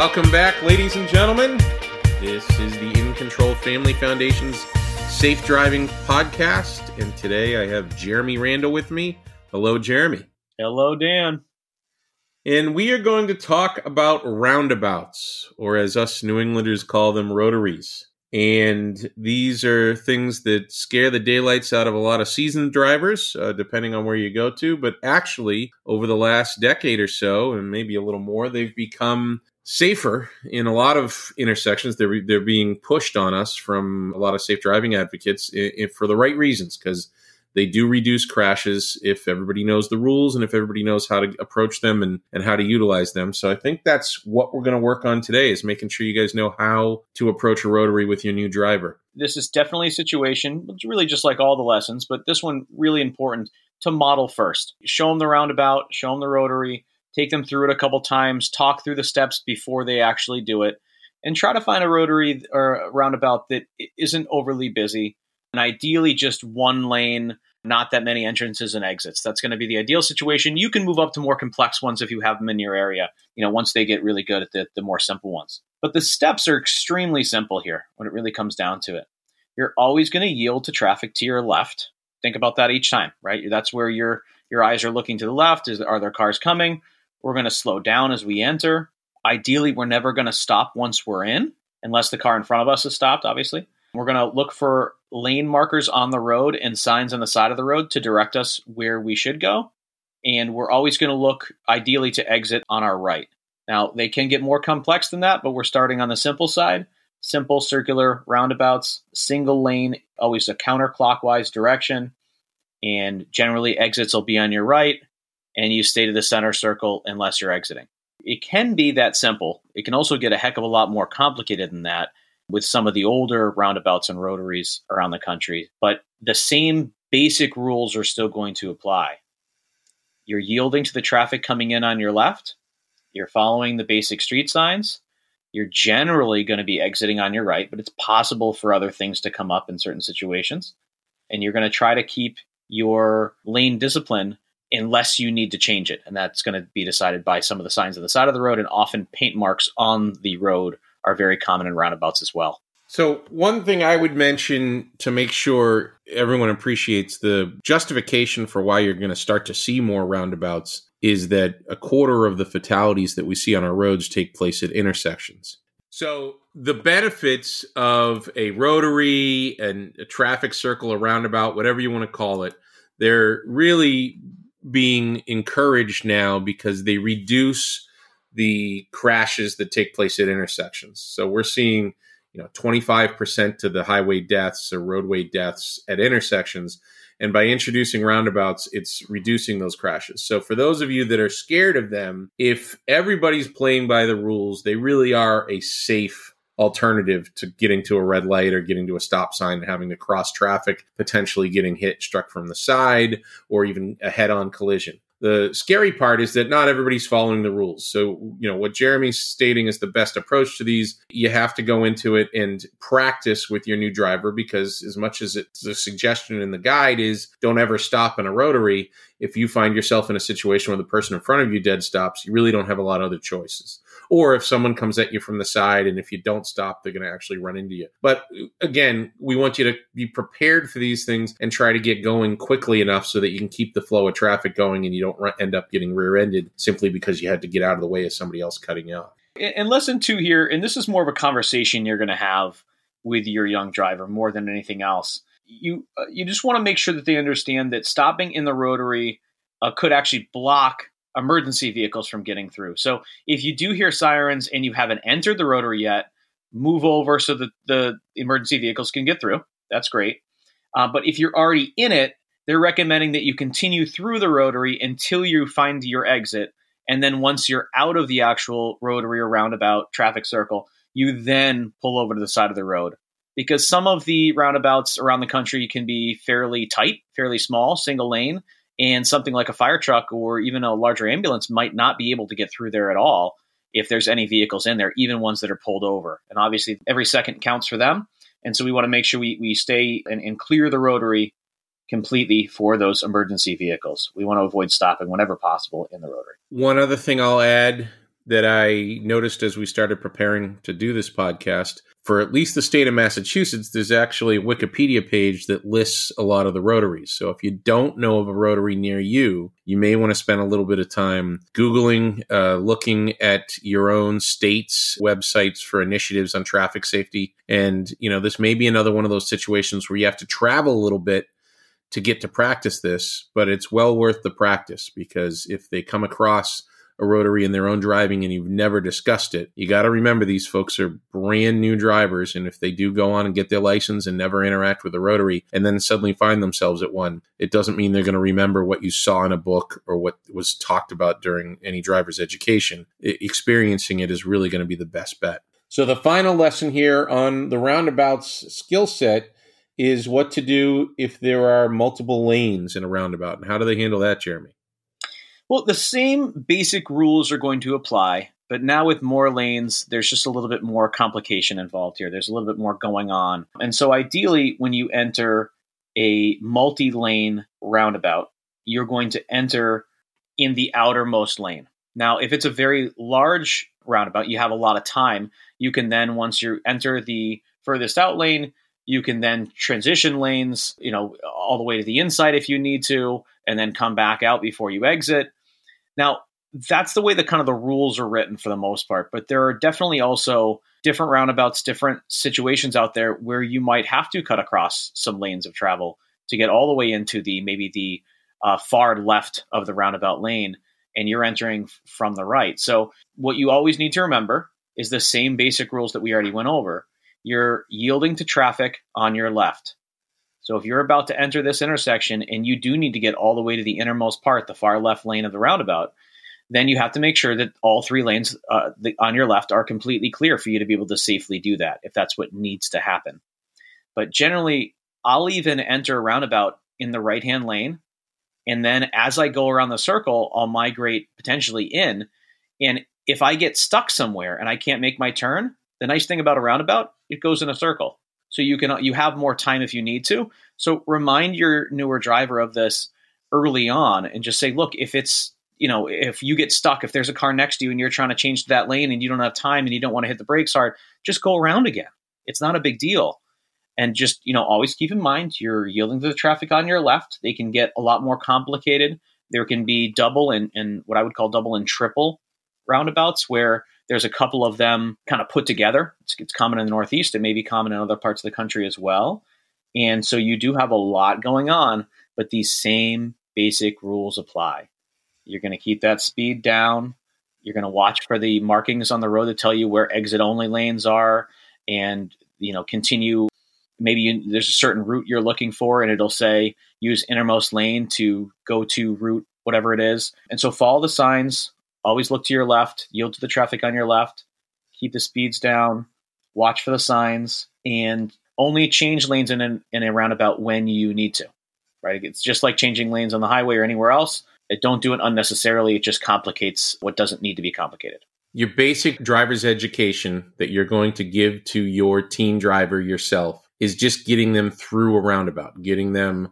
Welcome back, ladies and gentlemen. This is the In Control Family Foundation's Safe Driving Podcast, and today I have Jeremy Randall with me. Hello, Jeremy. Hello, Dan. And we are going to talk about roundabouts, or as us New Englanders call them, rotaries. And these are things that scare the daylights out of a lot of seasoned drivers, uh, depending on where you go to. But actually, over the last decade or so, and maybe a little more, they've become safer in a lot of intersections. They're, they're being pushed on us from a lot of safe driving advocates for the right reasons, because they do reduce crashes if everybody knows the rules and if everybody knows how to approach them and, and how to utilize them. So I think that's what we're going to work on today is making sure you guys know how to approach a rotary with your new driver. This is definitely a situation, it's really just like all the lessons, but this one really important to model first. Show them the roundabout, show them the rotary, take them through it a couple times, talk through the steps before they actually do it, and try to find a rotary or roundabout that isn't overly busy and ideally just one lane, not that many entrances and exits. That's going to be the ideal situation. You can move up to more complex ones if you have them in your area, you know, once they get really good at the, the more simple ones. But the steps are extremely simple here when it really comes down to it. You're always going to yield to traffic to your left. Think about that each time, right? That's where your your eyes are looking to the left. Is are there cars coming? We're going to slow down as we enter. Ideally, we're never going to stop once we're in, unless the car in front of us has stopped, obviously. We're going to look for lane markers on the road and signs on the side of the road to direct us where we should go. And we're always going to look ideally to exit on our right. Now, they can get more complex than that, but we're starting on the simple side. Simple circular roundabouts, single lane, always a counterclockwise direction. And generally, exits will be on your right, and you stay to the center circle unless you're exiting. It can be that simple. It can also get a heck of a lot more complicated than that with some of the older roundabouts and rotaries around the country. But the same basic rules are still going to apply. You're yielding to the traffic coming in on your left. You're following the basic street signs. You're generally going to be exiting on your right, but it's possible for other things to come up in certain situations. And you're going to try to keep your lane discipline unless you need to change it. And that's going to be decided by some of the signs on the side of the road and often paint marks on the road are very common in roundabouts as well. So, one thing I would mention to make sure everyone appreciates the justification for why you're going to start to see more roundabouts is that a quarter of the fatalities that we see on our roads take place at intersections. So, the benefits of a rotary and a traffic circle, a roundabout, whatever you want to call it, they're really being encouraged now because they reduce the crashes that take place at intersections. So we're seeing, you know, 25% to the highway deaths or roadway deaths at intersections. And by introducing roundabouts, it's reducing those crashes. So for those of you that are scared of them, if everybody's playing by the rules, they really are a safe alternative to getting to a red light or getting to a stop sign and having to cross traffic, potentially getting hit, struck from the side, or even a head on collision. The scary part is that not everybody's following the rules. So, you know, what Jeremy's stating is the best approach to these. You have to go into it and practice with your new driver because, as much as it's a suggestion in the guide, is don't ever stop in a rotary. If you find yourself in a situation where the person in front of you dead stops, you really don't have a lot of other choices or if someone comes at you from the side and if you don't stop they're going to actually run into you. But again we want you to be prepared for these things and try to get going quickly enough so that you can keep the flow of traffic going and you don't end up getting rear-ended simply because you had to get out of the way of somebody else cutting out and lesson two here and this is more of a conversation you're going to have with your young driver more than anything else. You uh, you just want to make sure that they understand that stopping in the rotary uh, could actually block emergency vehicles from getting through. So if you do hear sirens and you haven't entered the rotary yet, move over so that the emergency vehicles can get through. That's great. Uh, but if you're already in it, they're recommending that you continue through the rotary until you find your exit. And then once you're out of the actual rotary or roundabout traffic circle, you then pull over to the side of the road. Because some of the roundabouts around the country can be fairly tight, fairly small, single lane and something like a fire truck or even a larger ambulance might not be able to get through there at all if there's any vehicles in there, even ones that are pulled over. And obviously, every second counts for them. And so we want to make sure we, we stay and, and clear the rotary completely for those emergency vehicles. We want to avoid stopping whenever possible in the rotary. One other thing I'll add that I noticed as we started preparing to do this podcast for at least the state of Massachusetts, there's actually a Wikipedia page that lists a lot of the rotaries. So if you don't know of a rotary near you, you may want to spend a little bit of time Googling, uh, looking at your own state's websites for initiatives on traffic safety. And, you know, this may be another one of those situations where you have to travel a little bit to get to practice this, but it's well worth the practice because if they come across a rotary in their own driving and you've never discussed it, you got to remember these folks are brand new drivers. And if they do go on and get their license and never interact with a rotary and then suddenly find themselves at one, it doesn't mean they're going to remember what you saw in a book or what was talked about during any driver's education. Experiencing it is really going to be the best bet. So, the final lesson here on the roundabouts skill set is what to do if there are multiple lanes in a roundabout. And how do they handle that, Jeremy? Well, the same basic rules are going to apply, but now with more lanes, there's just a little bit more complication involved here. There's a little bit more going on. And so, ideally, when you enter a multi lane roundabout, you're going to enter in the outermost lane. Now, if it's a very large roundabout, you have a lot of time. You can then, once you enter the furthest out lane, you can then transition lanes, you know, all the way to the inside if you need to, and then come back out before you exit. Now, that's the way the kind of the rules are written for the most part, but there are definitely also different roundabouts, different situations out there where you might have to cut across some lanes of travel to get all the way into the maybe the uh, far left of the roundabout lane and you're entering from the right. So, what you always need to remember is the same basic rules that we already went over. You're yielding to traffic on your left. So if you're about to enter this intersection and you do need to get all the way to the innermost part, the far left lane of the roundabout, then you have to make sure that all three lanes uh, the, on your left are completely clear for you to be able to safely do that if that's what needs to happen. But generally, I'll even enter a roundabout in the right hand lane. And then as I go around the circle, I'll migrate potentially in. And if I get stuck somewhere and I can't make my turn, the nice thing about a roundabout, it goes in a circle so you can you have more time if you need to. So remind your newer driver of this early on and just say, look, if it's you know, if you get stuck, if there's a car next to you and you're trying to change to that lane and you don't have time and you don't want to hit the brakes hard, just go around again. It's not a big deal. And just, you know, always keep in mind you're yielding to the traffic on your left. They can get a lot more complicated. There can be double and, and what I would call double and triple roundabouts where there's a couple of them kind of put together. It's, it's common in the Northeast. It may be common in other parts of the country as well. And so you do have a lot going on, but these same basic rules apply. You're going to keep that speed down. You're going to watch for the markings on the road to tell you where exit only lanes are and, you know, continue. Maybe you, there's a certain route you're looking for and it'll say use innermost lane to go to route, whatever it is. And so follow the signs, always look to your left, yield to the traffic on your left, keep the speeds down, watch for the signs, and only change lanes in, an, in a roundabout when you need to. Right? It's just like changing lanes on the highway or anywhere else. It don't do it unnecessarily. It just complicates what doesn't need to be complicated. Your basic driver's education that you're going to give to your team driver yourself is just getting them through a roundabout, getting them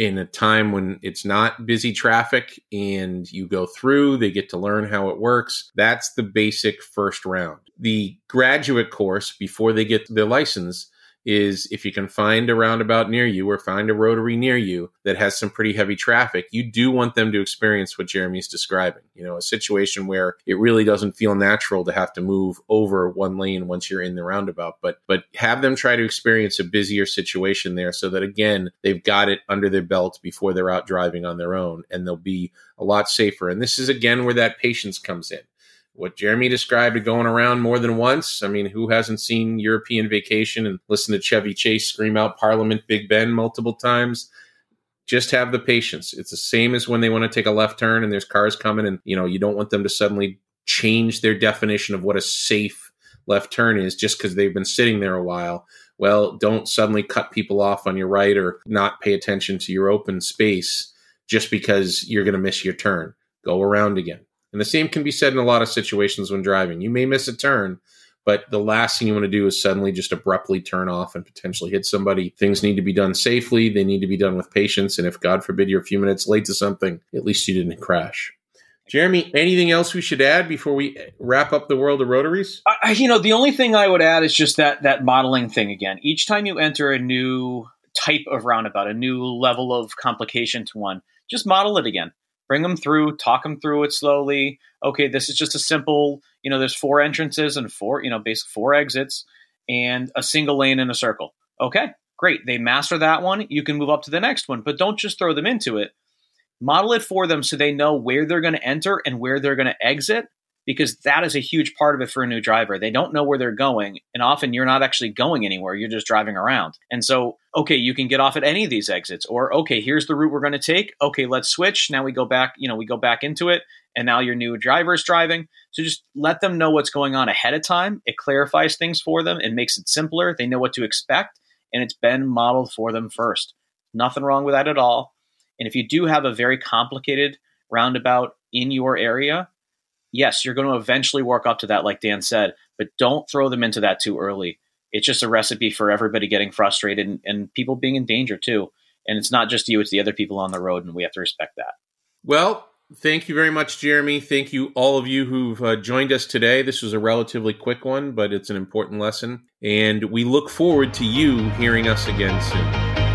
in a time when it's not busy traffic and you go through, they get to learn how it works. That's the basic first round. The graduate course before they get their license is if you can find a roundabout near you or find a rotary near you that has some pretty heavy traffic, you do want them to experience what Jeremy's describing. You know, a situation where it really doesn't feel natural to have to move over one lane once you're in the roundabout, but but have them try to experience a busier situation there so that again, they've got it under their belt before they're out driving on their own and they'll be a lot safer. And this is again where that patience comes in what Jeremy described going around more than once. I mean, who hasn't seen European Vacation and listened to Chevy Chase scream out Parliament Big Ben multiple times? Just have the patience. It's the same as when they want to take a left turn and there's cars coming, and you know you don't want them to suddenly change their definition of what a safe left turn is just because they've been sitting there a while. Well, don't suddenly cut people off on your right or not pay attention to your open space just because you're going to miss your turn. Go around again and the same can be said in a lot of situations when driving. You may miss a turn, but the last thing you want to do is suddenly just abruptly turn off and potentially hit somebody. Things need to be done safely, they need to be done with patience. And if, God forbid, you're a few minutes late to something, at least you didn't crash. Jeremy, anything else we should add before we wrap up the world of rotaries? I, you know, the only thing I would add is just that that modeling thing again. Each time you enter a new type of roundabout, a new level of complication to one, just model it again. Bring them through, talk them through it slowly. Okay, this is just a simple, you know, there's four entrances and four, you know, basically four exits and a single lane in a circle. Okay, great. They master that one. You can move up to the next one, but don't just throw them into it. Model it for them so they know where they're going to enter and where they're going to exit because that is a huge part of it for a new driver. They don't know where they're going, and often you're not actually going anywhere, you're just driving around. And so, okay, you can get off at any of these exits or okay, here's the route we're going to take. Okay, let's switch. Now we go back, you know, we go back into it and now your new driver is driving. So just let them know what's going on ahead of time. It clarifies things for them, it makes it simpler. They know what to expect, and it's been modeled for them first. Nothing wrong with that at all. And if you do have a very complicated roundabout in your area, yes, you're going to eventually work up to that, like Dan said, but don't throw them into that too early. It's just a recipe for everybody getting frustrated and, and people being in danger too. And it's not just you, it's the other people on the road, and we have to respect that. Well, thank you very much, Jeremy. Thank you, all of you who've uh, joined us today. This was a relatively quick one, but it's an important lesson. And we look forward to you hearing us again soon.